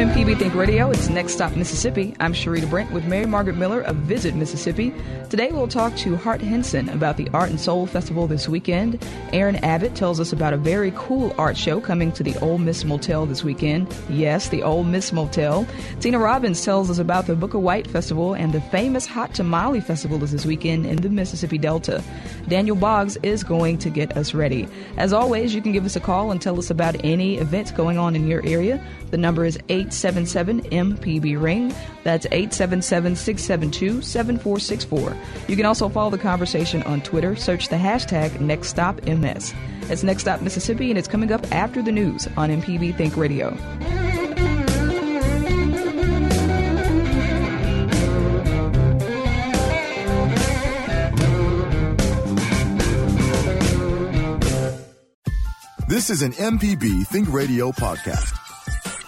MPB Think Radio. It's Next Stop Mississippi. I'm Sharita Brent with Mary Margaret Miller of Visit Mississippi. Today we'll talk to Hart Henson about the Art and Soul Festival this weekend. Erin Abbott tells us about a very cool art show coming to the Ole Miss Motel this weekend. Yes, the Ole Miss Motel. Tina Robbins tells us about the Book of White Festival and the famous Hot Tamale Festival is this weekend in the Mississippi Delta. Daniel Boggs is going to get us ready. As always, you can give us a call and tell us about any events going on in your area. The number is 877 MPB Ring. That's 877 672 7464. You can also follow the conversation on Twitter. Search the hashtag NextStopMS. It's Next Stop Mississippi, and it's coming up after the news on MPB Think Radio. This is an MPB Think Radio podcast.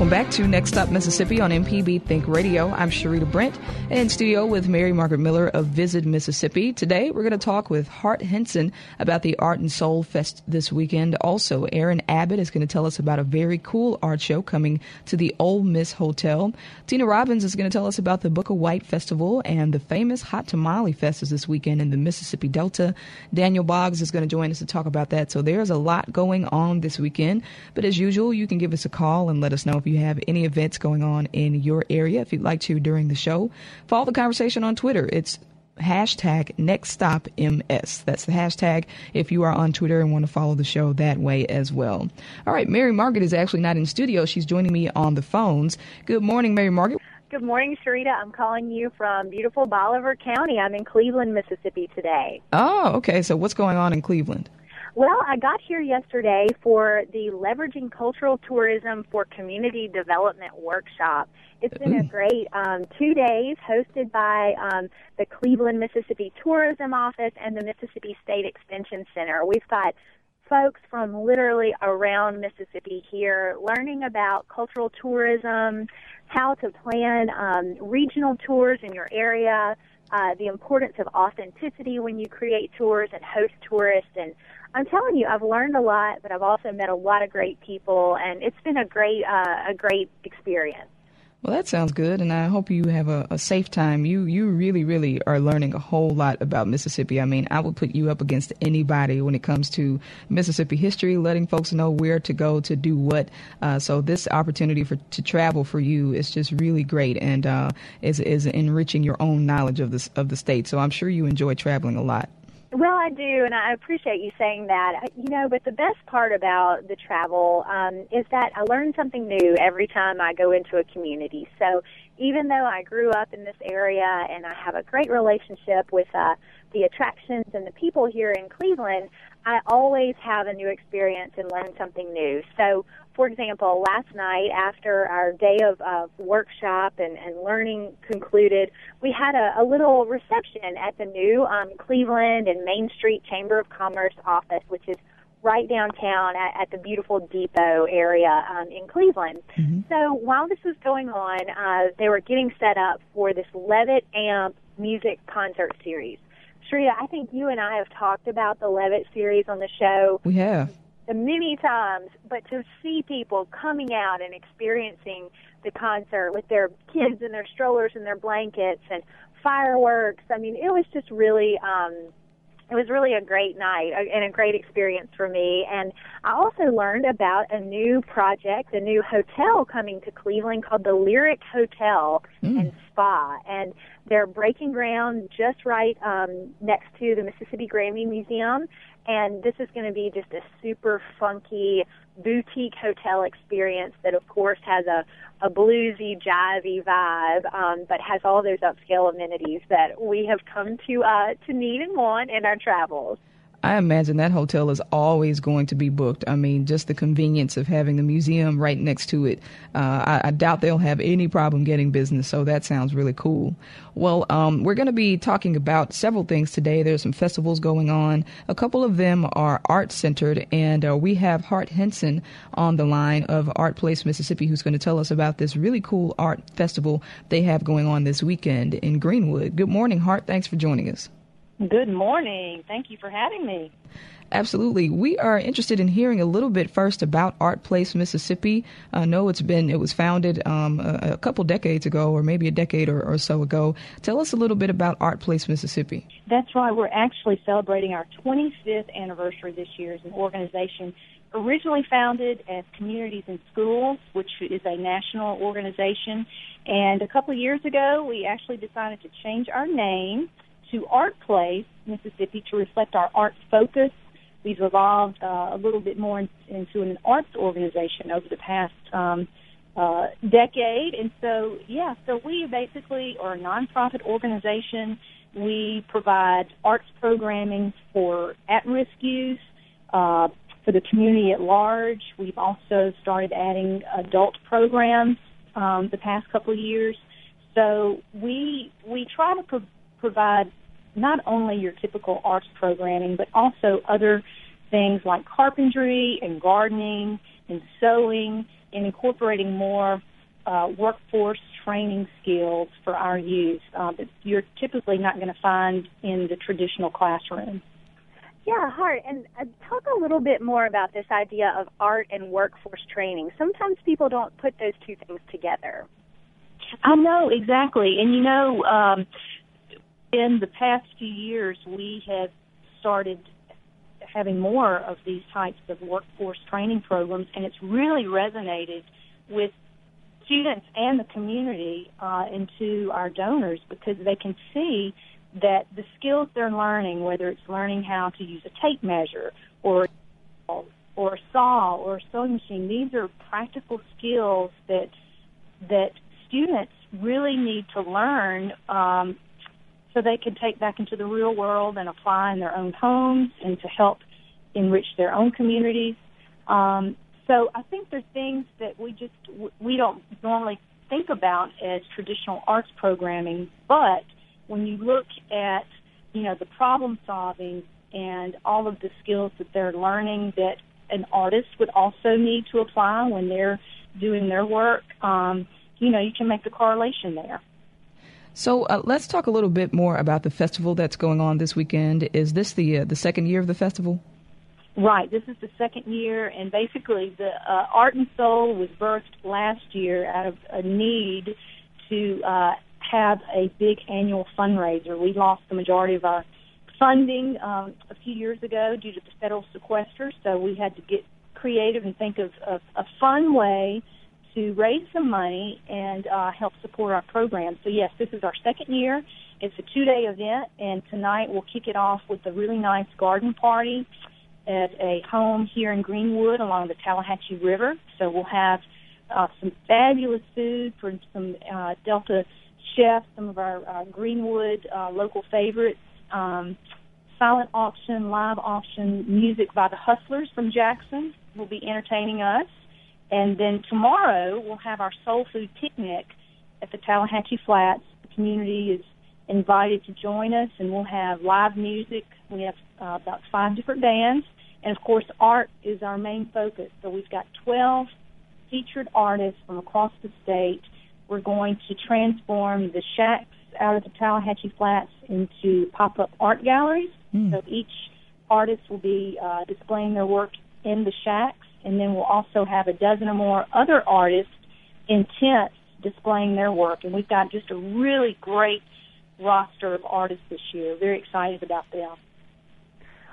Welcome back to Next Stop Mississippi on MPB Think Radio. I'm Sharita Brent and in studio with Mary Margaret Miller of Visit Mississippi. Today we're going to talk with Hart Henson about the Art and Soul Fest this weekend. Also, Erin Abbott is going to tell us about a very cool art show coming to the Ole Miss Hotel. Tina Robbins is going to tell us about the Book of White Festival and the famous Hot Tamale Fest is this weekend in the Mississippi Delta. Daniel Boggs is going to join us to talk about that. So there's a lot going on this weekend. But as usual, you can give us a call and let us know if you have any events going on in your area. If you'd like to during the show, follow the conversation on Twitter. It's hashtag NextStopMS. That's the hashtag if you are on Twitter and want to follow the show that way as well. All right, Mary Margaret is actually not in studio. She's joining me on the phones. Good morning, Mary Margaret. Good morning, Sharita. I'm calling you from beautiful Bolivar County. I'm in Cleveland, Mississippi today. Oh, okay. So what's going on in Cleveland? Well, I got here yesterday for the Leveraging Cultural Tourism for Community Development workshop. It's been a great um, two days hosted by um, the Cleveland, Mississippi Tourism Office and the Mississippi State Extension Center. We've got folks from literally around Mississippi here learning about cultural tourism, how to plan um, regional tours in your area, uh, the importance of authenticity when you create tours and host tourists and I'm telling you, I've learned a lot, but I've also met a lot of great people, and it's been a great, uh, a great experience. Well, that sounds good, and I hope you have a, a, safe time. You you really really are learning a whole lot about Mississippi. I mean, I would put you up against anybody when it comes to Mississippi history, letting folks know where to go to do what. Uh, so this opportunity for to travel for you is just really great, and uh, is is enriching your own knowledge of this of the state. So I'm sure you enjoy traveling a lot. Well, I do, and I appreciate you saying that. You know, but the best part about the travel um, is that I learn something new every time I go into a community. So even though I grew up in this area and I have a great relationship with uh, the attractions and the people here in Cleveland, I always have a new experience and learn something new. So, for example, last night after our day of, of workshop and, and learning concluded, we had a, a little reception at the new um, Cleveland and Main Street Chamber of Commerce office, which is right downtown at, at the beautiful depot area um, in Cleveland. Mm-hmm. So while this was going on, uh, they were getting set up for this Levitt Amp music concert series. Sharita, I think you and I have talked about the Levitt series on the show. We have. Many times, but to see people coming out and experiencing the concert with their kids and their strollers and their blankets and fireworks, I mean, it was just really um, it was really a great night and a great experience for me. And I also learned about a new project, a new hotel coming to Cleveland called the Lyric Hotel mm. and Spa. And they're breaking ground just right um, next to the Mississippi Grammy Museum. And this is going to be just a super funky boutique hotel experience that, of course, has a, a bluesy, jivey vibe, um, but has all those upscale amenities that we have come to uh, to need and want in our travels. I imagine that hotel is always going to be booked. I mean, just the convenience of having the museum right next to it. Uh, I, I, doubt they'll have any problem getting business, so that sounds really cool. Well, um, we're going to be talking about several things today. There's some festivals going on. A couple of them are art centered, and uh, we have Hart Henson on the line of Art Place, Mississippi, who's going to tell us about this really cool art festival they have going on this weekend in Greenwood. Good morning, Hart. Thanks for joining us. Good morning. Thank you for having me. Absolutely. We are interested in hearing a little bit first about Art Place, Mississippi. I know it's been, it was founded um, a, a, couple decades ago, or maybe a decade or, or, so ago. Tell us a little bit about Art Place, Mississippi. That's right. We're actually celebrating our 25th anniversary this year as an organization originally founded as Communities in Schools, which is a national organization. And a couple of years ago, we actually decided to change our name to Art Place, Mississippi, to reflect our arts focus. We've evolved uh, a little bit more in, into an arts organization over the past um, uh, decade. And so, yeah, so we basically are a nonprofit organization. We provide arts programming for at-risk youth, uh, for the community at large. We've also started adding adult programs um, the past couple of years. So we we try to pro- provide not only your typical arts programming, but also other things like carpentry and gardening and sewing and incorporating more uh, workforce training skills for our youth uh, that you're typically not going to find in the traditional classroom. Yeah, Hart, and uh, talk a little bit more about this idea of art and workforce training. Sometimes people don't put those two things together. I know exactly, and you know, um, in the past few years, we have started having more of these types of workforce training programs, and it's really resonated with students and the community uh, and to our donors because they can see that the skills they're learning, whether it's learning how to use a tape measure or or a saw or a sewing machine, these are practical skills that that students really need to learn um, so they can take back into the real world and apply in their own homes and to help enrich their own communities. Um, so I think there's things that we just we don't normally think about as traditional arts programming, but when you look at you know the problem solving and all of the skills that they're learning that an artist would also need to apply when they're doing their work, um, you know, you can make the correlation there. So uh, let's talk a little bit more about the festival that's going on this weekend. Is this the uh, the second year of the festival? Right. This is the second year, and basically, the uh, Art and Soul was birthed last year out of a need to uh, have a big annual fundraiser. We lost the majority of our funding um, a few years ago due to the federal sequester, so we had to get creative and think of, of a fun way to raise some money and uh, help support our program. So yes, this is our second year. It's a two-day event, and tonight we'll kick it off with a really nice garden party at a home here in Greenwood along the Tallahatchie River. So we'll have uh, some fabulous food for some uh, Delta chefs, some of our uh, Greenwood uh, local favorites. Um, silent auction, live auction, music by the Hustlers from Jackson will be entertaining us. And then tomorrow we'll have our soul food picnic at the Tallahatchie Flats. The community is invited to join us, and we'll have live music. We have uh, about five different bands, and of course, art is our main focus. So we've got 12 featured artists from across the state. We're going to transform the shacks out of the Tallahatchie Flats into pop-up art galleries. Mm. So each artist will be uh, displaying their work in the shacks and then we'll also have a dozen or more other artists in tents displaying their work. And we've got just a really great roster of artists this year. Very excited about them.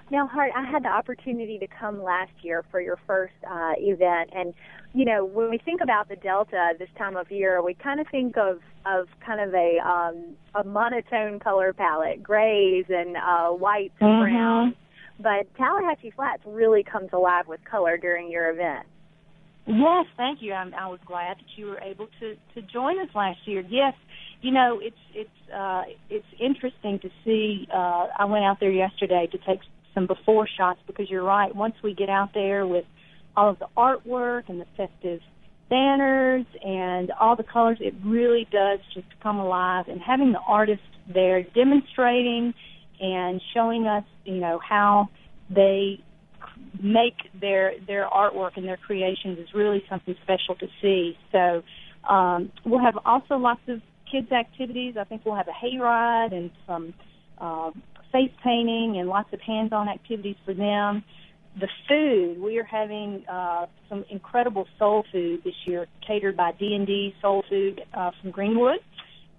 Now, Hart, I had the opportunity to come last year for your first uh, event, and you know, when we think about the Delta this time of year, we kind of think of of kind of a um, a monotone color palette, grays and uh, whites and mm-hmm. browns. But Tallahatchie Flats really comes alive with color during your event. Yes, thank you. I'm, I was glad that you were able to to join us last year. Yes, you know it's it's uh, it's interesting to see. Uh, I went out there yesterday to take some before shots because you're right. Once we get out there with all of the artwork and the festive banners and all the colors, it really does just come alive. And having the artists there demonstrating and showing us, you know, how they make their their artwork and their creations is really something special to see. So um, we'll have also lots of kids activities. I think we'll have a hayride and some uh, face painting and lots of hands-on activities for them. The food we are having uh, some incredible soul food this year, catered by D and D Soul Food uh, from Greenwood.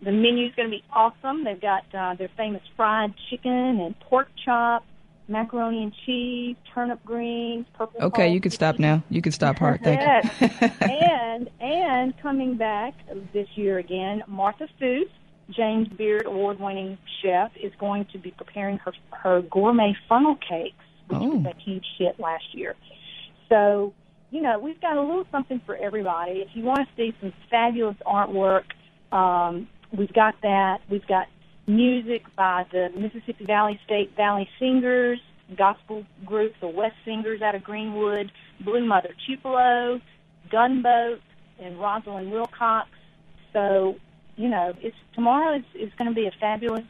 The menu is going to be awesome. They've got uh, their famous fried chicken and pork chop, macaroni and cheese, turnip greens, purple. Okay, you can stop now. You can stop, Hart. Thank yes. and and coming back this year again, Martha Foose, James Beard award-winning chef, is going to be preparing her her gourmet funnel cakes, which oh. was a huge hit last year. So, you know, we've got a little something for everybody. If you want to see some fabulous artwork, um, we've got that. We've got music by the Mississippi Valley State Valley Singers, gospel group, the West Singers out of Greenwood, Blue Mother Tupelo, Gunboat, and Rosalind Wilcox. So, you know, it's tomorrow is, is going to be a fabulous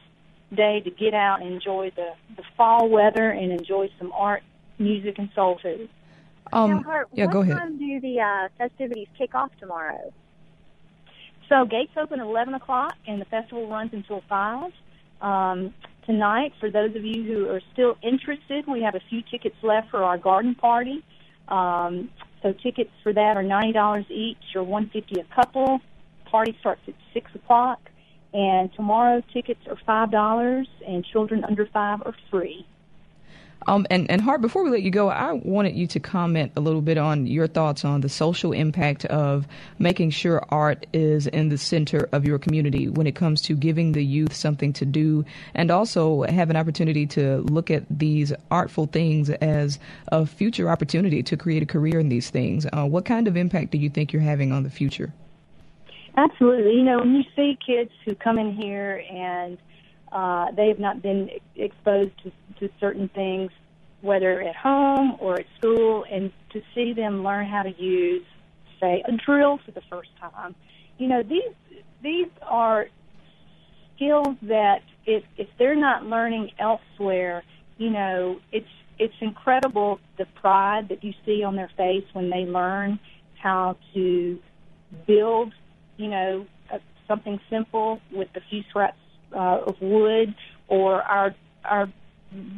day to get out and enjoy the, the fall weather and enjoy some art, music, and soul food. Um, now, Hart, yeah, go ahead. What time do the uh, festivities kick off tomorrow? So gates open at 11 o'clock, and the festival runs until 5. Um, tonight, for those of you who are still interested, we have a few tickets left for our garden party. Um, so tickets for that are $90 each or 150 a couple. Party starts at 6 o'clock. And tomorrow tickets are $5, and children under 5 are free. Um, and, and Hart, before we let you go, I wanted you to comment a little bit on your thoughts on the social impact of making sure art is in the center of your community when it comes to giving the youth something to do and also have an opportunity to look at these artful things as a future opportunity to create a career in these things. Uh, what kind of impact do you think you're having on the future? Absolutely. You know, when you see kids who come in here and uh, they have not been exposed to, to certain things, whether at home or at school, and to see them learn how to use, say, a drill for the first time. You know, these these are skills that if if they're not learning elsewhere, you know, it's it's incredible the pride that you see on their face when they learn how to build, you know, a, something simple with a few scraps uh, of wood, or our our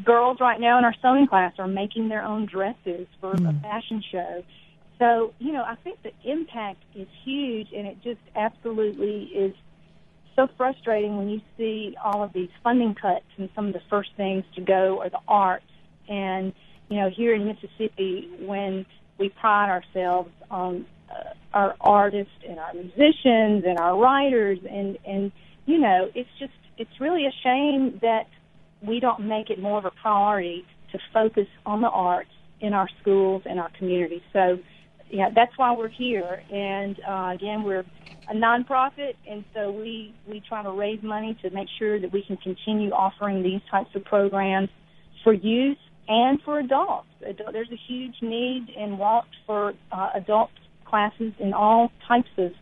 girls right now in our sewing class are making their own dresses for mm. a fashion show. So you know, I think the impact is huge, and it just absolutely is so frustrating when you see all of these funding cuts and some of the first things to go are the arts. And you know, here in Mississippi, when we pride ourselves on uh, our artists and our musicians and our writers, and and you know, it's just it's really a shame that we don't make it more of a priority to focus on the arts in our schools and our communities. So, yeah, that's why we're here. And uh, again, we're a nonprofit, and so we we try to raise money to make sure that we can continue offering these types of programs for youth and for adults. There's a huge need in WALT for uh, adult classes in all types of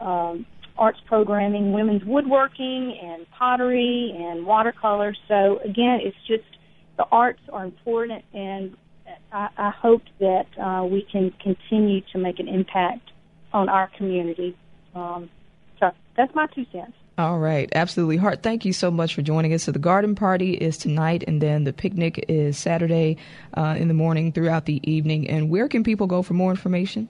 um, arts programming, women's woodworking and pottery and watercolor. So again, it's just the arts are important, and I, I hope that uh, we can continue to make an impact on our community. Um, so that's my two cents. All right, absolutely. Hart, thank you so much for joining us. So the garden party is tonight, and then the picnic is Saturday uh, in the morning throughout the evening. And where can people go for more information?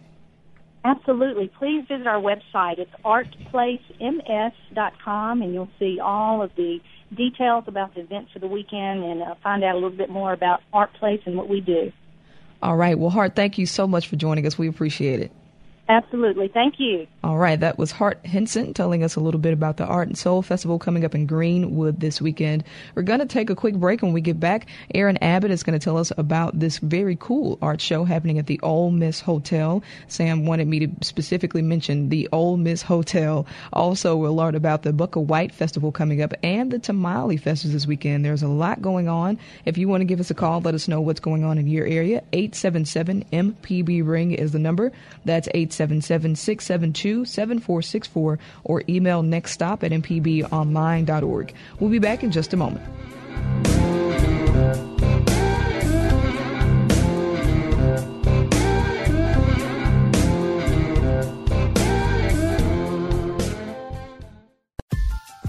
Absolutely. Please visit our website. It's artplacems.com, and you'll see all of the details about the event for the weekend and uh, find out a little bit more about Art Place and what we do. All right. Well, Hart, thank you so much for joining us. We appreciate it. Absolutely. Thank you. All right. That was Hart Henson telling us a little bit about the Art and Soul Festival coming up in Greenwood this weekend. We're going to take a quick break. When we get back, Erin Abbott is going to tell us about this very cool art show happening at the Ole Miss Hotel. Sam wanted me to specifically mention the Ole Miss Hotel. Also, we'll learn about the of White Festival coming up and the Tamale Festival this weekend. There's a lot going on. If you want to give us a call, let us know what's going on in your area. 877 MPB Ring is the number. That's 877 877 672 7464 or email nextstop at mpbonline.org. We'll be back in just a moment.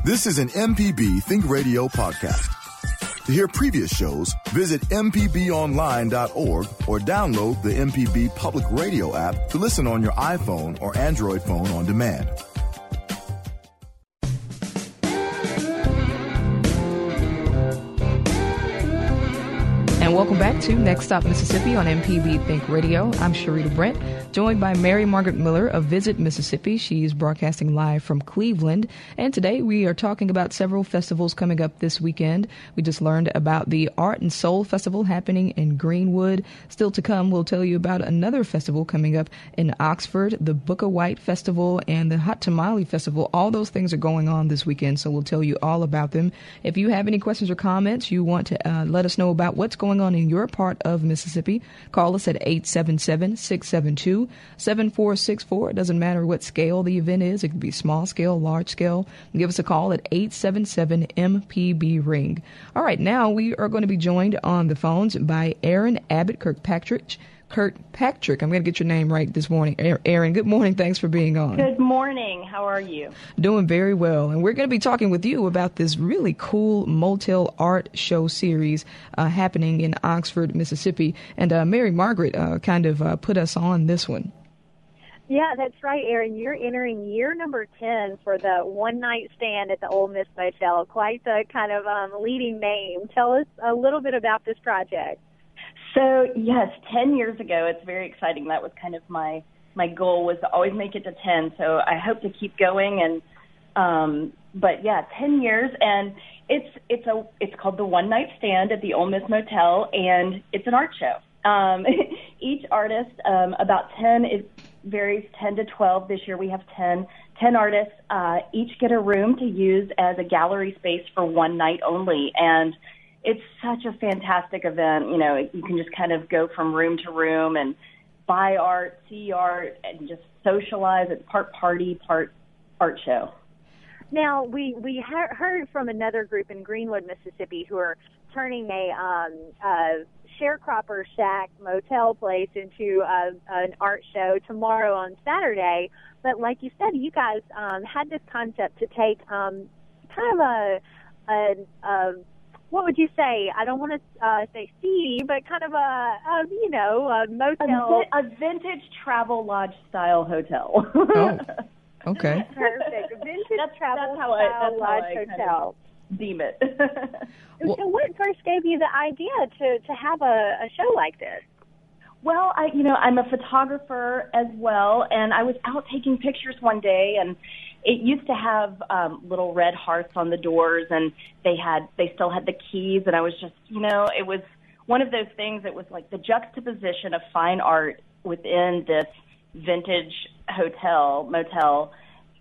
This is an MPB Think Radio podcast. To hear previous shows, visit MPBOnline.org or download the MPB Public Radio app to listen on your iPhone or Android phone on demand. And welcome back to Next Stop Mississippi on MPB Think Radio. I'm Sharita Brent, joined by Mary Margaret Miller of Visit Mississippi. She is broadcasting live from Cleveland. And today we are talking about several festivals coming up this weekend. We just learned about the Art and Soul Festival happening in Greenwood. Still to come, we'll tell you about another festival coming up in Oxford, the Book of White Festival and the Hot Tamale Festival. All those things are going on this weekend, so we'll tell you all about them. If you have any questions or comments, you want to uh, let us know about what's going on in your part of Mississippi, call us at 877 672 7464. It doesn't matter what scale the event is, it could be small scale, large scale. Give us a call at 877 MPB Ring. All right, now we are going to be joined on the phones by Erin Abbott Kirkpatrick. Kirkpatrick. I'm going to get your name right this morning. Erin, good morning. Thanks for being on. Good morning. How are you? Doing very well. And we're going to be talking with you about this really cool motel art show series uh, happening in Oxford, Mississippi. And uh, Mary Margaret uh, kind of uh, put us on this one. Yeah, that's right, Erin. You're entering year number 10 for the one night stand at the Ole Miss Motel. Quite the kind of um, leading name. Tell us a little bit about this project. So yes, ten years ago, it's very exciting. That was kind of my my goal was to always make it to ten. So I hope to keep going and um but yeah, ten years and it's it's a it's called the One Night Stand at the Ole Miss Motel and it's an art show. Um each artist, um about ten it varies ten to twelve. This year we have ten. Ten artists, uh, each get a room to use as a gallery space for one night only. And it's such a fantastic event. You know, you can just kind of go from room to room and buy art, see art, and just socialize. It's part party, part art show. Now we we ha- heard from another group in Greenwood, Mississippi, who are turning a, um, a sharecropper shack motel place into a, an art show tomorrow on Saturday. But like you said, you guys um, had this concept to take um, kind of a, a, a what would you say? I don't want to uh, say seedy, but kind of a, a you know, a motel. A, a vintage travel lodge style hotel. oh, okay. Perfect. Vintage that's, travel that's how style I, that's lodge how I hotel. Kind of deem it. well, so, what first gave you the idea to to have a, a show like this? Well, I, you know, I'm a photographer as well, and I was out taking pictures one day, and it used to have um, little red hearts on the doors, and they had they still had the keys, and I was just, you know, it was one of those things. It was like the juxtaposition of fine art within this vintage hotel motel,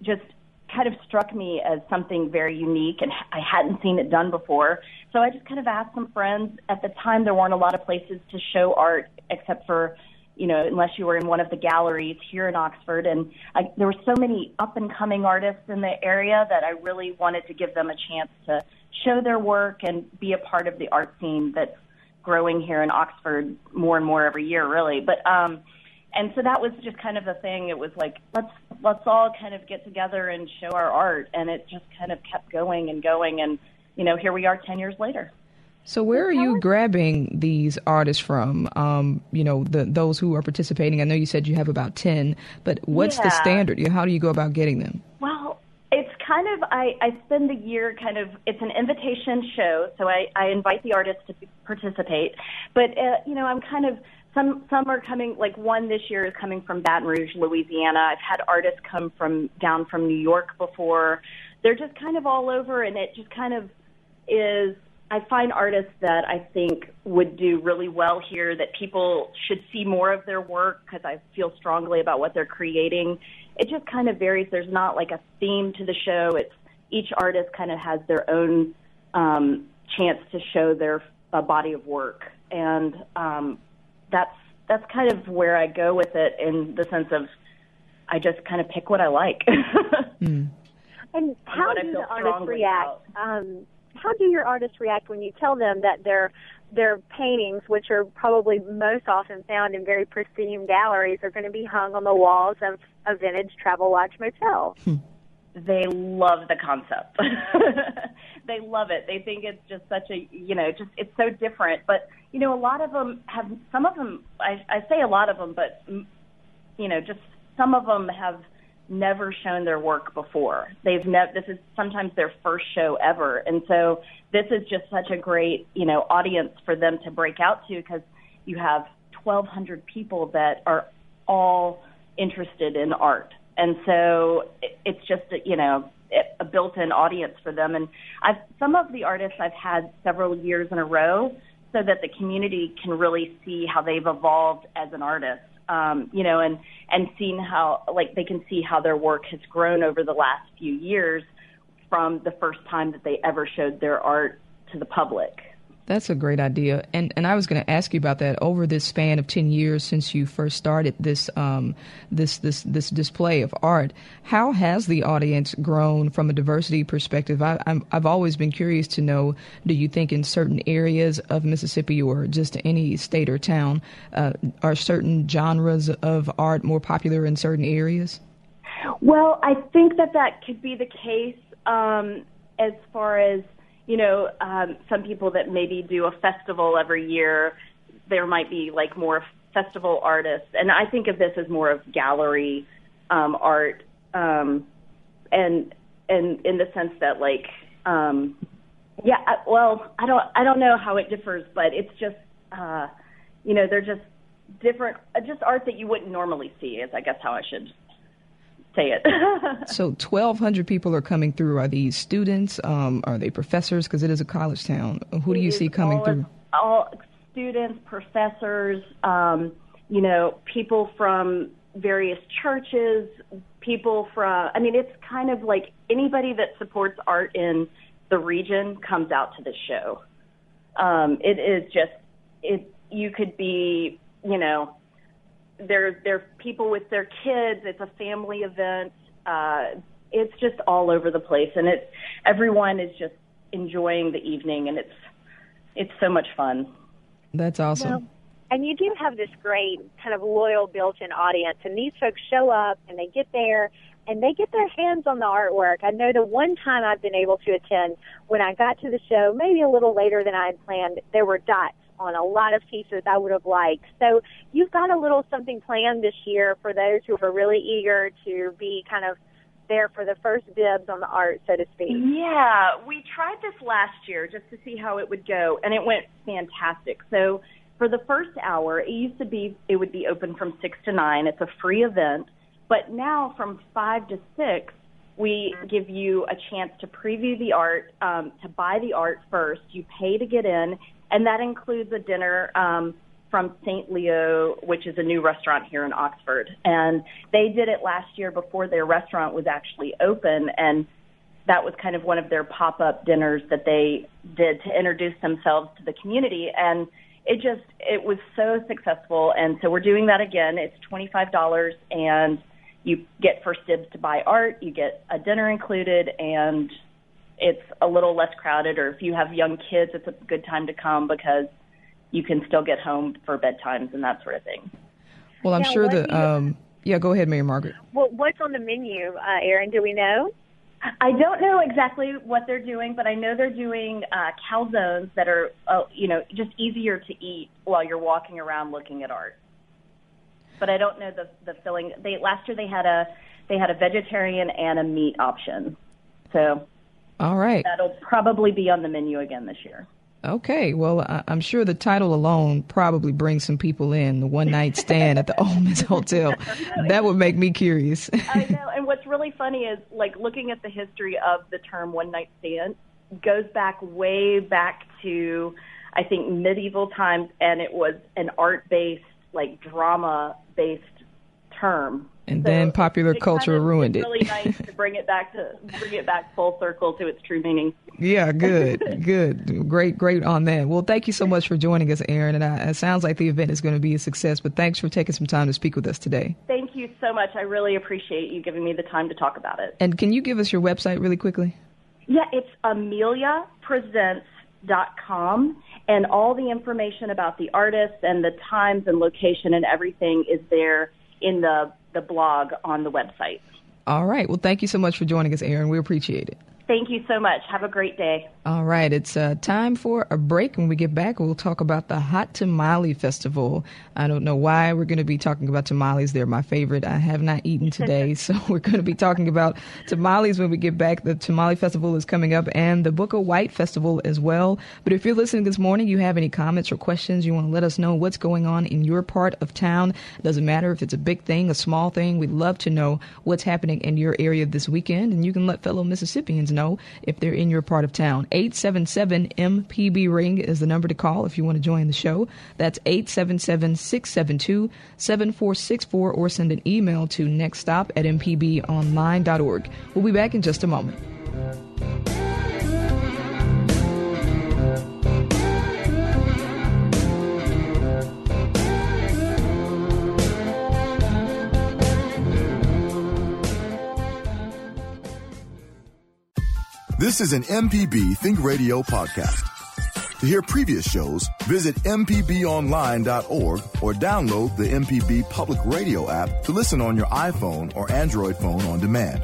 just kind of struck me as something very unique, and I hadn't seen it done before. So I just kind of asked some friends. At the time, there weren't a lot of places to show art except for you know, unless you were in one of the galleries here in Oxford. And I, there were so many up and coming artists in the area that I really wanted to give them a chance to show their work and be a part of the art scene that's growing here in Oxford more and more every year, really. But um, and so that was just kind of the thing. It was like let's let's all kind of get together and show our art, and it just kind of kept going and going, and you know, here we are ten years later. So where are you grabbing these artists from? Um, you know, the those who are participating. I know you said you have about ten, but what's yeah. the standard? How do you go about getting them? Well, it's kind of I, I spend the year kind of it's an invitation show, so I, I invite the artists to participate. But uh, you know, I'm kind of some some are coming. Like one this year is coming from Baton Rouge, Louisiana. I've had artists come from down from New York before. They're just kind of all over, and it just kind of is. I find artists that I think would do really well here. That people should see more of their work because I feel strongly about what they're creating. It just kind of varies. There's not like a theme to the show. It's each artist kind of has their own um, chance to show their uh, body of work, and um, that's that's kind of where I go with it in the sense of I just kind of pick what I like. mm. And how and do the artists react? Um, how do your artists react when you tell them that their their paintings, which are probably most often found in very pristine galleries, are going to be hung on the walls of a vintage travel lodge motel? Hmm they love the concept. they love it. They think it's just such a, you know, just it's so different. But you know, a lot of them have. Some of them, I, I say a lot of them, but you know, just some of them have never shown their work before. They've never. This is sometimes their first show ever, and so this is just such a great, you know, audience for them to break out to because you have 1,200 people that are all interested in art and so it's just you know a built-in audience for them. And I've some of the artists I've had several years in a row, so that the community can really see how they've evolved as an artist. Um, you know, and and seeing how like they can see how their work has grown over the last few years from the first time that they ever showed their art to the public. That's a great idea, and and I was going to ask you about that. Over this span of ten years since you first started this um, this this this display of art, how has the audience grown from a diversity perspective? I, I'm, I've always been curious to know. Do you think in certain areas of Mississippi or just any state or town, uh, are certain genres of art more popular in certain areas? Well, I think that that could be the case um, as far as you know, um, some people that maybe do a festival every year, there might be like more festival artists, and I think of this as more of gallery um, art, um, and and in the sense that like, um, yeah, I, well, I don't I don't know how it differs, but it's just, uh, you know, they're just different, uh, just art that you wouldn't normally see. Is I guess how I should say it. so 1,200 people are coming through. Are these students? Um, are they professors? Because it is a college town. Who do you see coming all through? all students, professors, um, you know, people from various churches, people from, I mean, it's kind of like anybody that supports art in the region comes out to the show. Um, it is just, it, you could be, you know, there there are people with their kids. It's a family event. Uh, it's just all over the place, and it's everyone is just enjoying the evening, and it's it's so much fun. That's awesome. Well, and you do have this great kind of loyal built-in audience, and these folks show up and they get there and they get their hands on the artwork. I know the one time I've been able to attend when I got to the show, maybe a little later than I had planned, there were dots on a lot of pieces I would have liked. So you've got a little something planned this year for those who are really eager to be kind of there for the first dibs on the art, so to speak. Yeah, we tried this last year just to see how it would go, and it went fantastic. So for the first hour, it used to be it would be open from six to nine. It's a free event, but now from five to six, we give you a chance to preview the art, um, to buy the art first. You pay to get in, and that includes a dinner um, from St. Leo, which is a new restaurant here in Oxford. And they did it last year before their restaurant was actually open, and that was kind of one of their pop-up dinners that they did to introduce themselves to the community. And it just it was so successful, and so we're doing that again. It's twenty five dollars, and you get first dibs to buy art. You get a dinner included, and it's a little less crowded, or if you have young kids, it's a good time to come because you can still get home for bedtimes and that sort of thing. Well, I'm now, sure that. Um, yeah, go ahead, Mary Margaret. Well, what's on the menu, uh, Erin? Do we know? I don't know exactly what they're doing, but I know they're doing uh, calzones that are, uh, you know, just easier to eat while you're walking around looking at art. But I don't know the the filling. They last year they had a they had a vegetarian and a meat option. So all right. That'll probably be on the menu again this year. Okay, well, I'm sure the title alone probably brings some people in. The one night stand at the Ole Miss Hotel. That would make me curious. I know. And what's really funny is like looking at the history of the term one night stand goes back way back to I think medieval times, and it was an art based, like drama based term. And so then popular culture kind of, ruined it. Really nice to bring it back to bring it back full circle to its true meaning. Yeah, good, good, great, great on that. Well, thank you so much for joining us, Erin. And I, it sounds like the event is going to be a success. But thanks for taking some time to speak with us today. Thank you so much. I really appreciate you giving me the time to talk about it. And can you give us your website really quickly? Yeah, it's ameliapresents.com and all the information about the artists and the times and location and everything is there in the, the blog on the website. All right. Well, thank you so much for joining us, Erin. We appreciate it. Thank you so much. Have a great day. All right, it's uh, time for a break. When we get back, we'll talk about the Hot Tamale Festival. I don't know why we're going to be talking about tamales. They're my favorite. I have not eaten today, so we're going to be talking about tamales when we get back. The Tamale Festival is coming up and the Book of White Festival as well. But if you're listening this morning, you have any comments or questions, you want to let us know what's going on in your part of town. It doesn't matter if it's a big thing, a small thing. We'd love to know what's happening in your area this weekend, and you can let fellow Mississippians know know if they're in your part of town. 877 MPB Ring is the number to call if you want to join the show. That's 877 672 7464 or send an email to nextstop at mpbonline.org. We'll be back in just a moment. This is an MPB Think Radio podcast. To hear previous shows, visit MPBOnline.org or download the MPB Public Radio app to listen on your iPhone or Android phone on demand.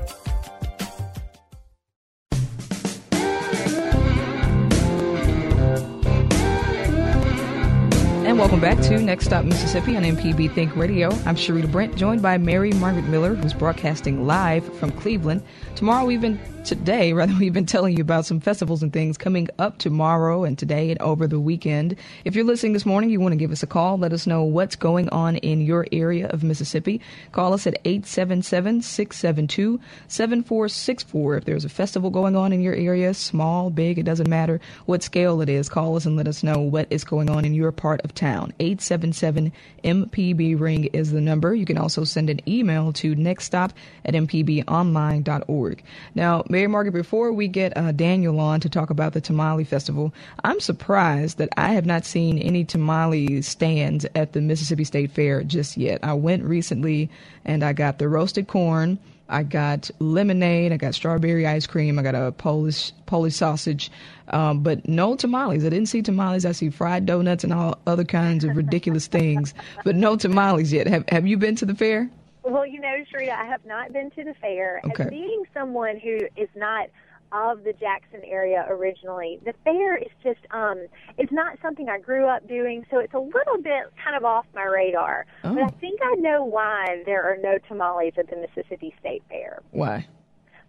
And welcome back to Next Stop Mississippi on MPB Think Radio. I'm Sharita Brent, joined by Mary Margaret Miller, who's broadcasting live from Cleveland. Tomorrow we've been today, rather, we've been telling you about some festivals and things coming up tomorrow and today and over the weekend. If you're listening this morning, you want to give us a call. Let us know what's going on in your area of Mississippi. Call us at 877 672 7464. If there's a festival going on in your area, small, big, it doesn't matter what scale it is, call us and let us know what is going on in your part of town. 877 MPB Ring is the number. You can also send an email to nextstop at mpbonline.org. Now, Mary Margaret, before we get uh, Daniel on to talk about the Tamale Festival, I'm surprised that I have not seen any tamale stands at the Mississippi State Fair just yet. I went recently and I got the roasted corn. I got lemonade. I got strawberry ice cream. I got a Polish Polish sausage, um, but no tamales. I didn't see tamales. I see fried donuts and all other kinds of ridiculous things, but no tamales yet. Have Have you been to the fair? Well, you know, Sharita, I have not been to the fair. Okay. As being someone who is not of the Jackson area originally, the fair is just um it's not something I grew up doing, so it's a little bit kind of off my radar. Oh. But I think I know why there are no tamales at the Mississippi State Fair. Why?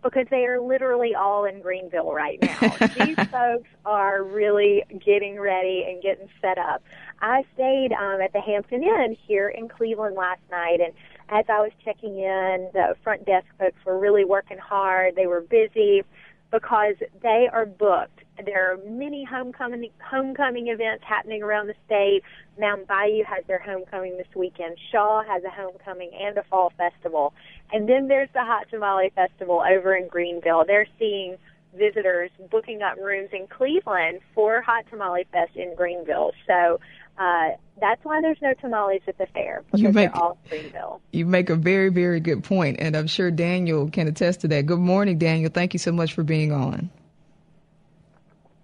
Because they are literally all in Greenville right now. These folks are really getting ready and getting set up. I stayed um, at the Hampton Inn here in Cleveland last night, and as I was checking in, the front desk folks were really working hard. They were busy because they are booked. There are many homecoming homecoming events happening around the state. Mound Bayou has their homecoming this weekend. Shaw has a homecoming and a fall festival. And then there's the Hot Tamale Festival over in Greenville. They're seeing visitors booking up rooms in Cleveland for Hot Tamale Fest in Greenville. So uh, that's why there's no tamales at the fair because you make, they're all Greenville. You make a very, very good point, and I'm sure Daniel can attest to that. Good morning, Daniel. Thank you so much for being on.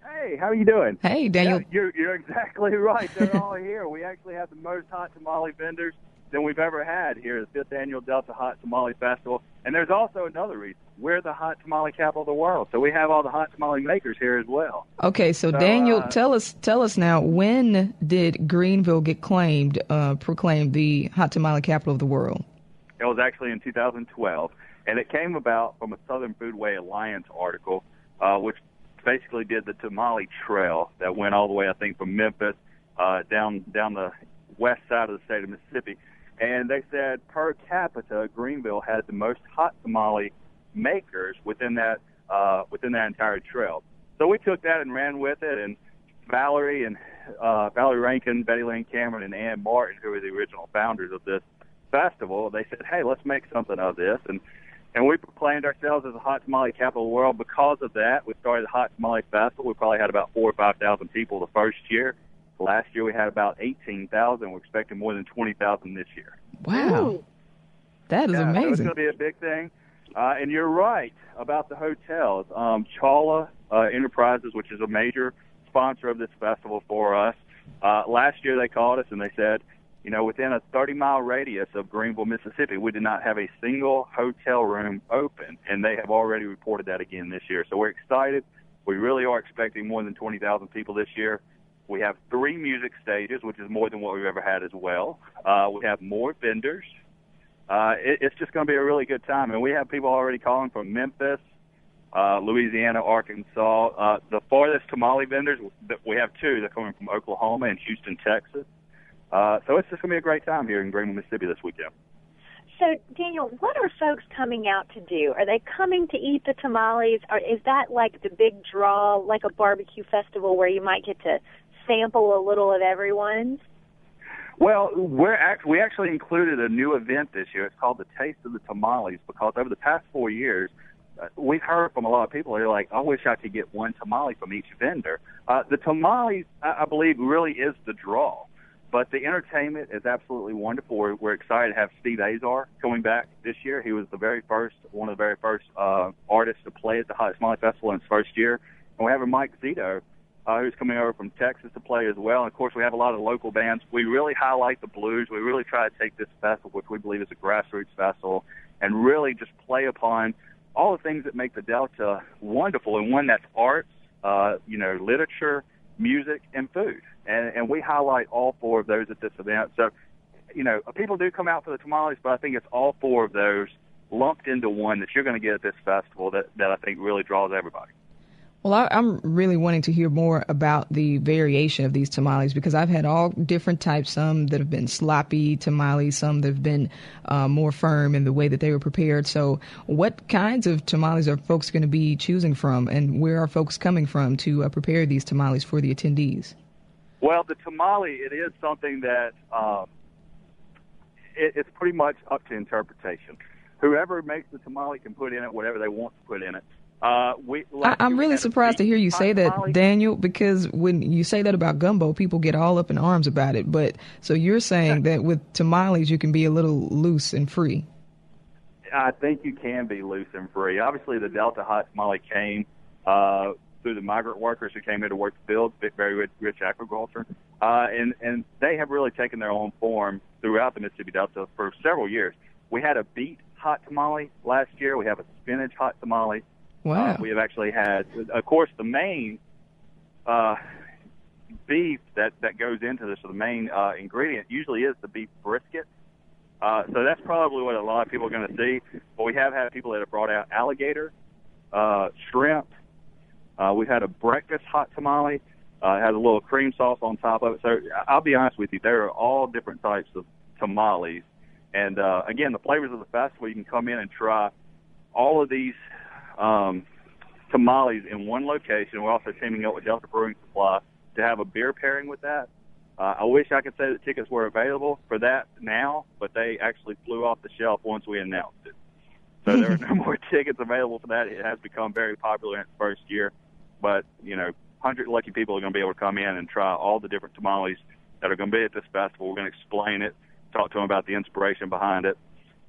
Hey, how are you doing? Hey, Daniel. Yeah, you're, you're exactly right. They're all here. We actually have the most hot tamale vendors than we've ever had here at the fifth annual Delta Hot Tamale Festival. And there's also another reason. We're the hot tamale capital of the world, so we have all the hot tamale makers here as well. Okay, so, so Daniel, uh, tell us tell us now when did Greenville get claimed, uh, proclaimed the hot tamale capital of the world? It was actually in 2012, and it came about from a Southern Foodway Alliance article, uh, which basically did the tamale trail that went all the way, I think, from Memphis uh, down down the west side of the state of Mississippi. And they said per capita, Greenville had the most hot tamale makers within that uh, within that entire trail. So we took that and ran with it, and Valerie and uh, Valerie Rankin, Betty Lynn Cameron, and Ann Martin, who were the original founders of this festival, they said, "Hey, let's make something of this." And and we proclaimed ourselves as a hot tamale capital of the world because of that. We started the Hot Tamale Festival. We probably had about four or five thousand people the first year. Last year we had about eighteen thousand. We're expecting more than twenty thousand this year. Wow, Ooh. that is Yeah, so it's going to be a big thing. Uh, and you're right about the hotels. Um, Chawla uh, Enterprises, which is a major sponsor of this festival for us, uh, last year they called us and they said, you know, within a 30 mile radius of Greenville, Mississippi, we did not have a single hotel room open, and they have already reported that again this year. So we're excited. We really are expecting more than 20,000 people this year. We have three music stages, which is more than what we've ever had as well. Uh, we have more vendors. Uh, it, it's just going to be a really good time, and we have people already calling from Memphis, uh, Louisiana, Arkansas. Uh, the farthest tamale vendors, we have two. They're coming from Oklahoma and Houston, Texas. Uh, so it's just going to be a great time here in Greenville, Mississippi this weekend. So, Daniel, what are folks coming out to do? Are they coming to eat the tamales, or is that like the big draw, like a barbecue festival where you might get to sample a little of everyone's? Well, we're act- we actually included a new event this year. It's called the Taste of the Tamales because over the past four years, uh, we've heard from a lot of people. They're like, "I wish I could get one tamale from each vendor." Uh, the tamales, I, I believe, really is the draw. But the entertainment is absolutely wonderful. We're, we're excited to have Steve Azar coming back this year. He was the very first, one of the very first uh, artists to play at the Hot Tamale Festival in his first year. And we have a Mike Zito, uh, who's coming over from Texas to play as well. And of course, we have a lot of local bands. We really highlight the blues. We really try to take this festival, which we believe is a grassroots festival, and really just play upon all the things that make the Delta wonderful. And one that's arts, uh, you know, literature, music, and food. And, and we highlight all four of those at this event. So, you know, people do come out for the tamales, but I think it's all four of those lumped into one that you're going to get at this festival that, that I think really draws everybody. Well, I, I'm really wanting to hear more about the variation of these tamales because I've had all different types. Some that have been sloppy tamales, some that have been uh, more firm in the way that they were prepared. So, what kinds of tamales are folks going to be choosing from, and where are folks coming from to uh, prepare these tamales for the attendees? Well, the tamale, it is something that um, it, it's pretty much up to interpretation. Whoever makes the tamale can put in it whatever they want to put in it. Uh, we, I, I'm really surprised to hear you say that. Daniel, because when you say that about gumbo, people get all up in arms about it. But so you're saying that with tamales, you can be a little loose and free. I think you can be loose and free. Obviously, the Delta Hot Tamale came uh, through the migrant workers who came here to work the fields, very rich, rich agriculture, uh, and and they have really taken their own form throughout the Mississippi Delta for several years. We had a beet hot tamale last year. We have a spinach hot tamale. Wow. Uh, we have actually had, of course, the main uh, beef that that goes into this, or the main uh, ingredient, usually is the beef brisket. Uh, so that's probably what a lot of people are going to see. But we have had people that have brought out alligator, uh, shrimp. Uh, we've had a breakfast hot tamale. Uh, it has a little cream sauce on top of it. So I'll be honest with you, there are all different types of tamales. And uh, again, the flavors of the festival, you can come in and try all of these um, tamales in one location. We're also teaming up with Delta Brewing Supply to have a beer pairing with that. Uh, I wish I could say that tickets were available for that now, but they actually flew off the shelf once we announced it. So there are no more tickets available for that. It has become very popular in its first year, but you know, hundred lucky people are going to be able to come in and try all the different tamales that are going to be at this festival. We're going to explain it, talk to them about the inspiration behind it,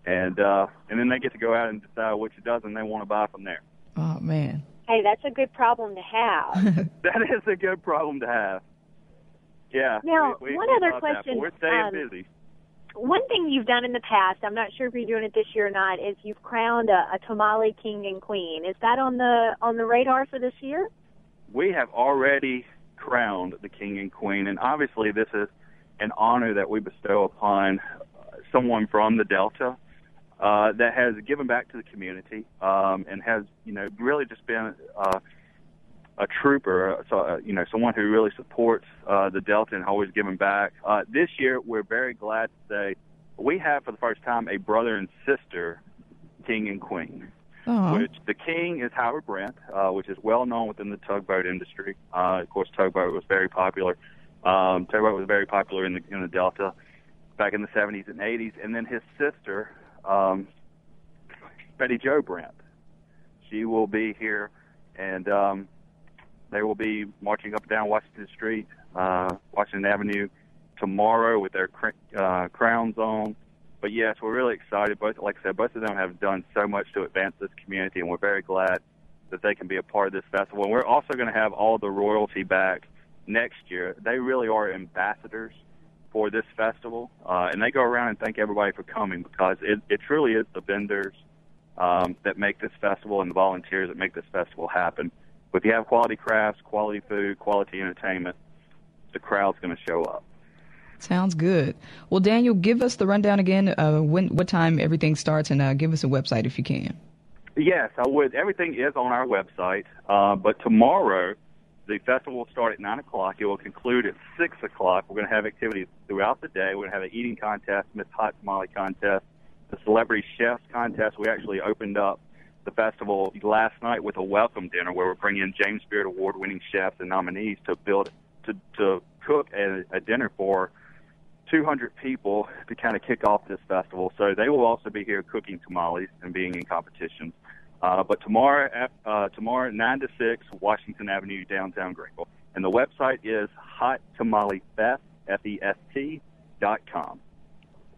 and uh, and then they get to go out and decide which dozen they want to buy from there. Oh man. Hey, that's a good problem to have. That is a good problem to have. Yeah. Now, we, we, one we other love that, question, We're staying um, busy. One thing you've done in the past, I'm not sure if you're doing it this year or not, is you've crowned a, a tamale king and queen. Is that on the on the radar for this year? we have already crowned the king and queen, and obviously this is an honor that we bestow upon uh, someone from the Delta uh, that has given back to the community um, and has, you know, really just been uh, a trooper, so, uh, you know, someone who really supports uh, the Delta and always giving back. Uh, this year, we're very glad to say we have for the first time a brother and sister king and queen. Aw. Which the king is Howard Brent, uh, which is well known within the tugboat industry. Uh, of course, tugboat was very popular. Um, tugboat was very popular in the in the Delta back in the 70s and 80s. And then his sister, um, Betty Joe Brent, she will be here, and um, they will be marching up and down Washington Street, uh, Washington Avenue tomorrow with their cr- uh, crowns on. But yes, we're really excited. Both, like I said, both of them have done so much to advance this community, and we're very glad that they can be a part of this festival. And we're also going to have all the royalty back next year. They really are ambassadors for this festival, uh, and they go around and thank everybody for coming because it, it truly is the vendors um, that make this festival and the volunteers that make this festival happen. But if you have quality crafts, quality food, quality entertainment, the crowd's going to show up. Sounds good. Well, Daniel, give us the rundown again. Uh, when, what time everything starts, and uh, give us a website if you can. Yes, I would. Everything is on our website, uh, but tomorrow the festival will start at nine o'clock. It will conclude at six o'clock. We're going to have activities throughout the day. We're going to have an eating contest, Miss Hot Tamale contest, the celebrity chefs contest. We actually opened up the festival last night with a welcome dinner where we're bringing in James Beard award-winning chefs and nominees to build to to cook a, a dinner for 200 people to kind of kick off this festival. So they will also be here cooking tamales and being in competitions. Uh, but tomorrow, uh, tomorrow nine to six, Washington Avenue, downtown Greenville, and the website is Hot Tamale Fest, F-E-S-T dot com.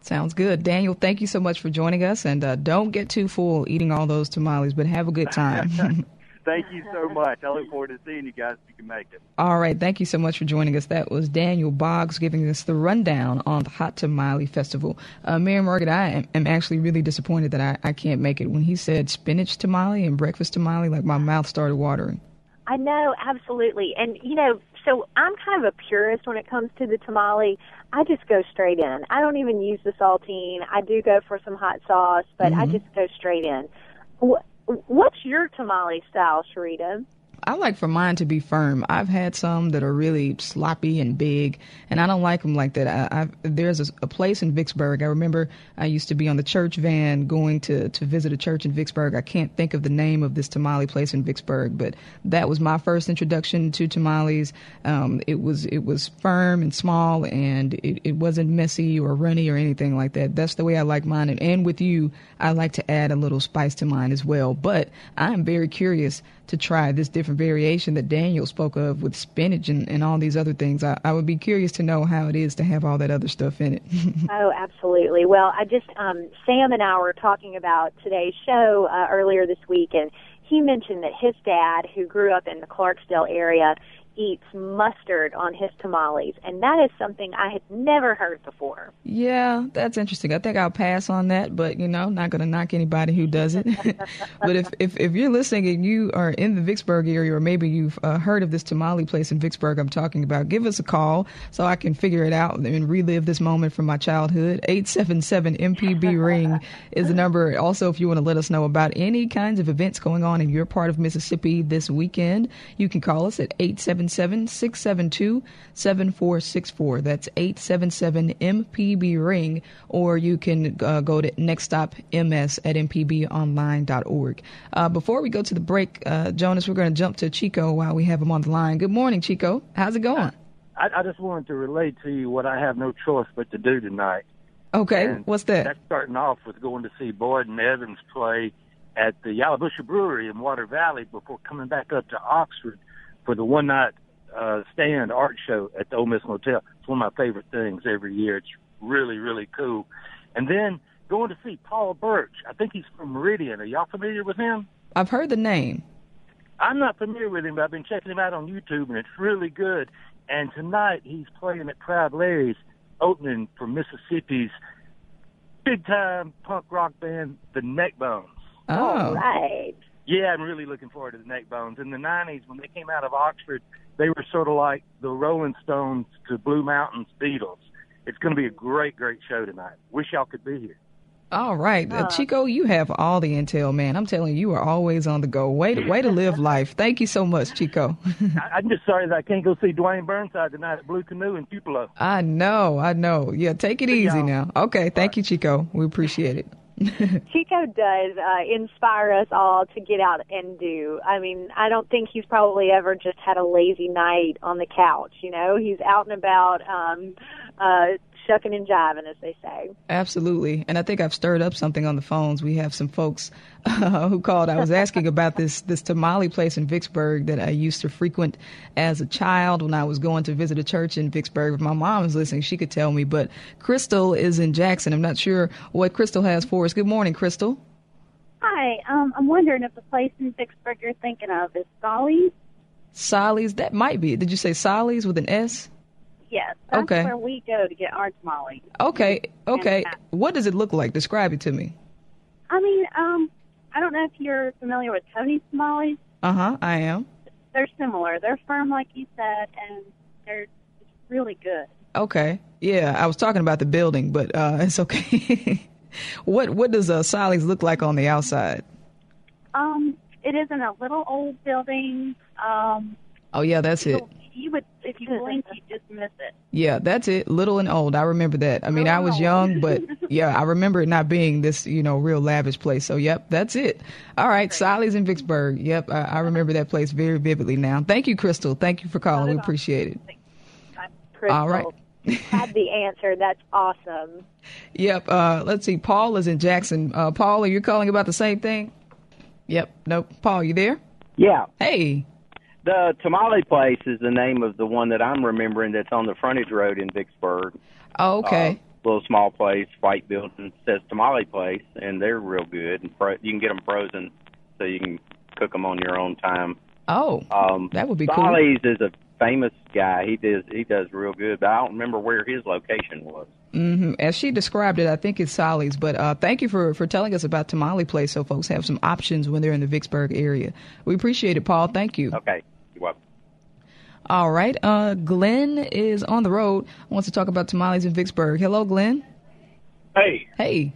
Sounds good. Daniel, thank you so much for joining us. And uh, don't get too full eating all those tamales, but have a good time. Thank you so much. I look forward to seeing you guys if you can make it. all right. Thank you so much for joining us. That was Daniel Boggs giving us the rundown on the Hot Tamale Festival. Uh, Mary Margaret, I am, am actually really disappointed that I, I can't make it. When he said spinach tamale and breakfast tamale, like my mouth started watering. I know, absolutely. And, you know, so I'm kind of a purist when it comes to the tamale. I just go straight in. I don't even use the saltine. I do go for some hot sauce, but I just go straight in. Wh- What's your tamale style, Sharita? I like for mine to be firm. I've had some that are really sloppy and big, and I don't like them like that. I, there's a, a place in Vicksburg. I remember I used to be on the church van going to to visit a church in Vicksburg. I can't think of the name of this tamale place in Vicksburg, but that was my first introduction to tamales. Um, it was it was firm and small, and it, it wasn't messy or runny or anything like that. That's the way I like mine. And, and with you, I like to add a little spice to mine as well. But I'm very curious to try this different variation that Daniel spoke of with spinach and, and all these other things. I, I would be curious to know how it is to have all that other stuff in it. Oh, absolutely. Well, I just um, Sam and I were talking about today's show uh, earlier this week, and he mentioned that his dad, who grew up in the Clarksdale area, eats mustard on his tamales, and that is something I had never heard before. yeah, that's interesting. I think I'll pass on that, but you know, not going to knock anybody who does it. but if, if if you're listening and you are in the Vicksburg area, or maybe you've uh, heard of this tamale place in Vicksburg I'm talking about, give us a call so I can figure it out and relive this moment from my childhood. 877 MPB ring is the number. Also, if you want to let us know about any kinds of events going on in your part of Mississippi this weekend, you can call us at 877 672 7464. That's 877 MPB ring, or you can uh, go to Next Stop MS at mpbonline.org. Uh, before we go to the break, uh, Jonas, we're going to jump to Chico while we have him on the line. Good morning, Chico. How's it going? I, I just wanted to relate to you what I have no choice but to do tonight. Okay, And what's that? That's starting off with going to see Boyd and Evans play at the Yalobusha Brewery in Water Valley before coming back up to Oxford for the one night uh, stand art show at the Ole Miss Motel. It's one of my favorite things every year. It's really, really cool. And then going to see Paul Birch. I think he's from Meridian. Are y'all familiar with him? I've heard the name. I'm not familiar with him, but I've been checking him out on YouTube, and it's really good. And tonight he's playing at Proud Larry's, opening for Mississippi's big time punk rock band, the Neckbones. Oh, Right. Yeah, I'm really looking forward to the Neckbones. In the '90s, when they came out of Oxford, they were sort of like the Rolling Stones to Blue Mountains Beatles. It's going to be a great, great show tonight. Wish y'all could be here. All right, uh, Chico, you have all the intel, man. I'm telling you, you are always on the go. Way to, way to live life. Thank you so much, Chico. I, am just sorry that I can't go see Duwayne Burnside tonight at Blue Canoe in Tupelo. I know, I know. Yeah, take it easy now. Okay, thank you, Chico. We appreciate it. Chico does uh, inspire us all to get out and do. I mean, I don't think he's probably ever just had a lazy night on the couch. You know, he's out and about, um, uh, shucking and jiving, as they say. Absolutely. And I think I've stirred up something on the phones. We have some folks uh, who called. I was asking about this this tamale place in Vicksburg that I used to frequent as a child when I was going to visit a church in Vicksburg. If my mom was listening, she could tell me. But Crystal is in Jackson. I'm not sure what Crystal has for us. Good morning, Crystal. Hi. Um, I'm wondering if the place in Vicksburg you're thinking of is Solly's. Solly's? That might be. Did you say Solly's with an S? Yes. That's okay. where we go to get our tamales. Okay. Okay. What does it look like? Describe it to me. I mean, um, I don't know if you're familiar with Tony's tamales. Uh huh. I am. They're similar. They're firm, like you said, and they're really good. Okay. Yeah, I was talking about the building, but uh, it's okay. what What does uh, Solly's look like on the outside? Um, it is in a little old building. Um, oh yeah, that's it you would, if you blink, you just miss it. Yeah, that's it. Little and old. I remember that. I mean, I was young, but yeah, I remember it not being this, you know, real lavish place. So, yep, that's it. All right, Solly's in Vicksburg. Yep, I, I remember that place very vividly now. Thank you, Crystal. Thank you for calling. We appreciate it. Crystal. All right. had the answer. That's awesome. Yep. Uh, let's see. Paul is in Jackson. Uh, Paul, are you calling about the same thing? Yep. Nope. Paul, you there? Yeah. Hey. The Tamale Place is the name of the one that I'm remembering that's on the frontage road in Vicksburg. Oh, okay. Uh, little small place, white building, says Tamale Place, and they're real good. And fro- you can get them frozen, so you can cook them on your own time. Oh, um, that would be Solly's cool. is a famous guy. He does he does real good, but I don't remember where his location was. Mm-hmm. As she described it, I think it's Solly's. But uh, thank you for, for telling us about Tamale Place so folks have some options when they're in the Vicksburg area. We appreciate it, Paul. Thank you. Okay. All right. Uh, Glenn is on the road. Wants to talk about tamales in Vicksburg. Hello, Glenn. Hey. Hey.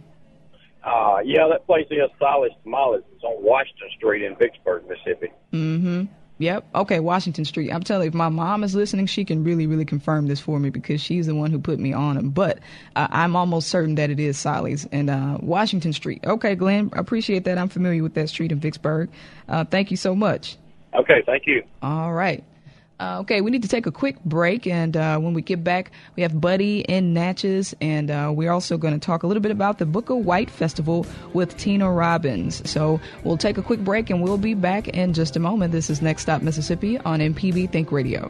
Uh, yeah, that place is Solly's Tamales. It's on Washington Street in Vicksburg, Mississippi. Mm-hmm. Yep. Okay, Washington Street. I'm telling you, if my mom is listening, she can really, really confirm this for me because she's the one who put me on them. But uh, I'm almost certain that it is Solly's and uh, Washington Street. Okay, Glenn, appreciate that. I'm familiar with that street in Vicksburg. Uh, thank you so much. Okay, thank you. All right. Uh, okay, we need to take a quick break, and uh, when we get back, we have Buddy in Natchez, and uh, we're also going to talk a little bit about the Booker White Festival with Tina Robbins. So we'll take a quick break, and we'll be back in just a moment. This is Next Stop Mississippi on MPB Think Radio.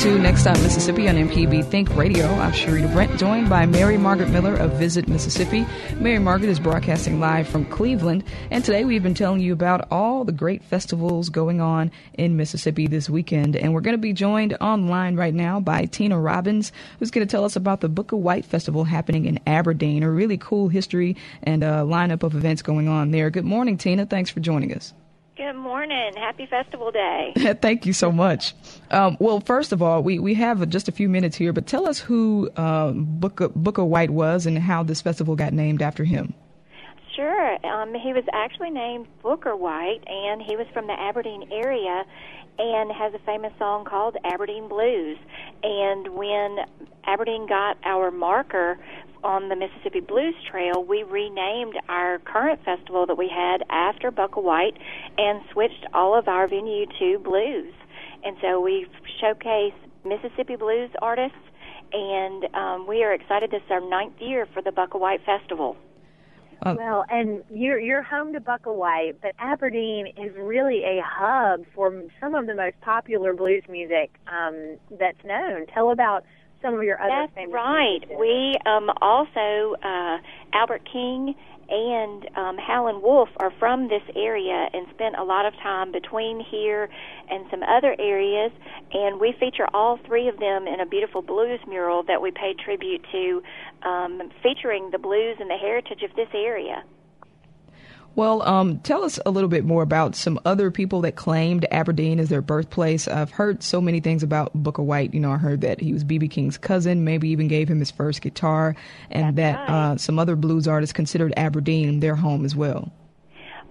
To Next Stop Mississippi on MPB Think Radio. I'm Sharita Brent, joined by Mary Margaret Miller of Visit Mississippi. Mary Margaret is broadcasting live from Cleveland, and today we've been telling you about all the great festivals going on in Mississippi this weekend. And we're going to be joined online right now by Tina Robbins, who's going to tell us about the Booker White Festival happening in Aberdeen, a really cool history and a lineup of events going on there. Good morning, Tina. Thanks for joining us. Good morning. Happy Festival Day. Thank you so much. Um, well, first of all, we, we have just a few minutes here, but tell us who um, Booker, Booker White was and how this festival got named after him. Sure. Um, he was actually named Booker White, and he was from the Aberdeen area and has a famous song called Aberdeen Blues. And when Aberdeen got our marker on the Mississippi Blues Trail, we renamed our current festival that we had after Booker White and switched all of our venue to blues. And so we showcase Mississippi blues artists, and um, we are excited this is our ninth year for the Booker White Festival. Uh, well, and you're you're home to Booker White, but Aberdeen is really a hub for some of the most popular blues music um, that's known. Tell about some of your other That's famous right. musicians. We um, also uh, Albert King and um, Howlin' Wolf are from this area and spent a lot of time between here and some other areas. And we feature all three of them in a beautiful blues mural that we paid tribute to, um, featuring the blues and the heritage of this area. Well, um, tell us a little bit more about some other people that claimed Aberdeen as their birthplace. I've heard so many things about Booker White. You know, I heard that he was B.B. King's cousin, maybe even gave him his first guitar, and That's that right. uh, some other blues artists considered Aberdeen their home as well.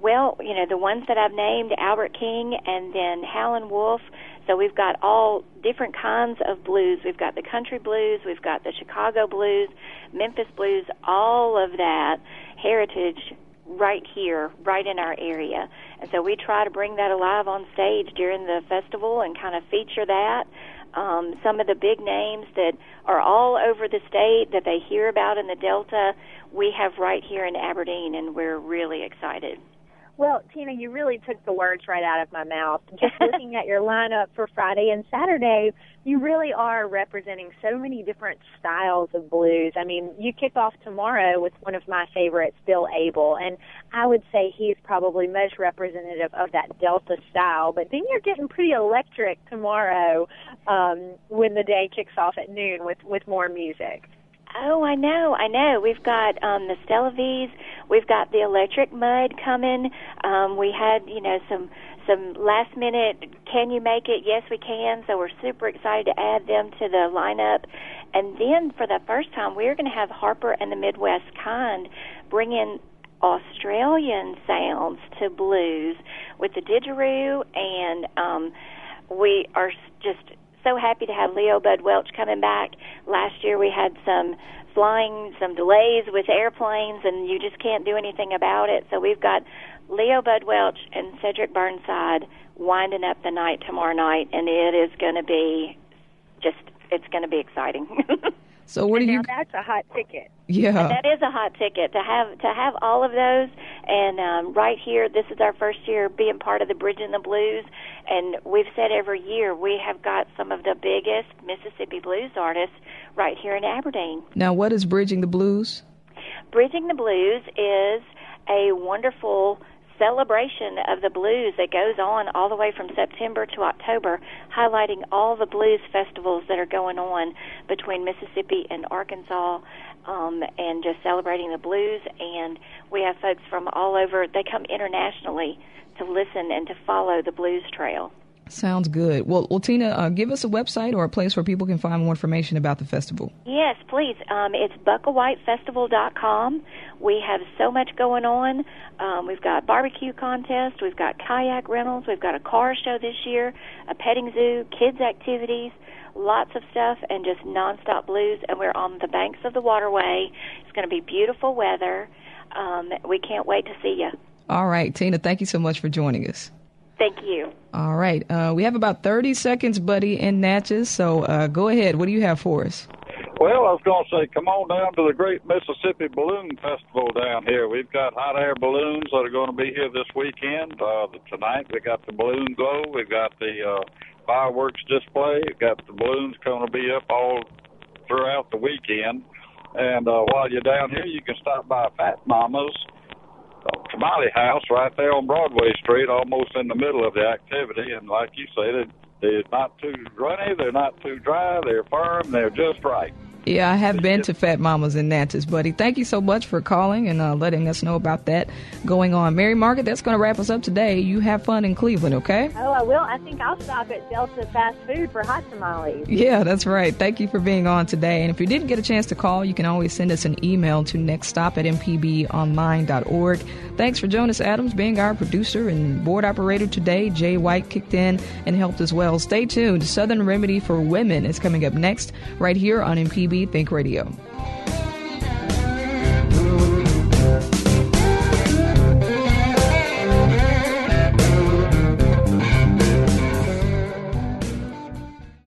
Well, you know, the ones that I've named, Albert King and then Howlin' Wolf. So we've got all different kinds of blues. We've got the country blues, we've got the Chicago blues, Memphis blues, all of that heritage right here, right in our area. And so we try to bring that alive on stage during the festival and kind of feature that. Um, some of the big names that are all over the state that they hear about in the Delta, we have right here in Aberdeen, and we're really excited. Well, Tina, you really took the words right out of my mouth. Just looking at your lineup for Friday and Saturday, you really are representing so many different styles of blues. I mean, you kick off tomorrow with one of my favorites, Bill Abel, and I would say he's probably most representative of that Delta style. But then you're getting pretty electric tomorrow um, when the day kicks off at noon with with more music. Oh, I know, I know. We've got um, the Stella V's. We've got the Electric Mud coming. Um, we had, you know, some some last minute. Can you make it? Yes, we can. So we're super excited to add them to the lineup. And then for the first time, we're going to have Harper and the Midwest Kind bring in Australian sounds to blues with the didgeridoo, and um, we are just so happy to have Leo Bud Welch coming back. Last year we had some flying, some delays with airplanes, and you just can't do anything about it. So we've got Leo Bud Welch and Cedric Burnside winding up the night tomorrow night, and it is going to be just, it's going to be exciting. So what do now you? that's a hot ticket. Yeah. That is a hot ticket to have to have all of those. And um, right here, this is our first year being part of the Bridging the Blues, and we've said every year we have got some of the biggest Mississippi blues artists right here in Aberdeen. Now, what is bridging the blues? Bridging the Blues is a wonderful celebration of the blues that goes on all the way from September to October, highlighting all the blues festivals that are going on between Mississippi and Arkansas, um, and just celebrating the blues. And we have folks from all over. They come internationally to listen and to follow the blues trail. Sounds good. Well, well, Tina, uh, give us a website or a place where people can find more information about the festival. Yes, please. Um, it's buckawhitefestival.com. We have so much going on. Um, we've got barbecue contest, we've got kayak rentals, we've got a car show this year, a petting zoo, kids activities, lots of stuff, and just nonstop blues. And we're on the banks of the waterway. It's going to be beautiful weather. Um, we can't wait to see you. All right, Tina, thank you so much for joining us. Thank you. All right, uh, we have about 30 seconds, buddy, in Natchez, so uh, go ahead. What do you have for us? Well, I was going to say, come on down to the Great Mississippi Balloon Festival down here. We've got hot air balloons that are going to be here this weekend. Uh, tonight we got the balloon glow. We've got the uh, fireworks display. We've got the balloons going to be up all throughout the weekend. And uh, while you're down here, you can stop by Fat Mama's tamale house right there on Broadway Street, almost in the middle of the activity. And like you said, they're not too runny, they're not too dry, they're firm, they're just right. Yeah, I have been to Fat Mama's in Natchez, buddy. Thank you so much for calling and uh, letting us know about that going on. Mary Margaret, that's going to wrap us up today. You have fun in Cleveland, okay? Oh, I will. I think I'll stop at Delta Fast Food for hot tamales. Yeah, that's right. Thank you for being on today. And if you didn't get a chance to call, you can always send us an email to nextstop at mpbonline.org. Thanks for Jonas Adams being our producer and board operator today. Jay White kicked in and helped as well. Stay tuned. Southern Remedy for Women is coming up next right here on MPB Think Radio.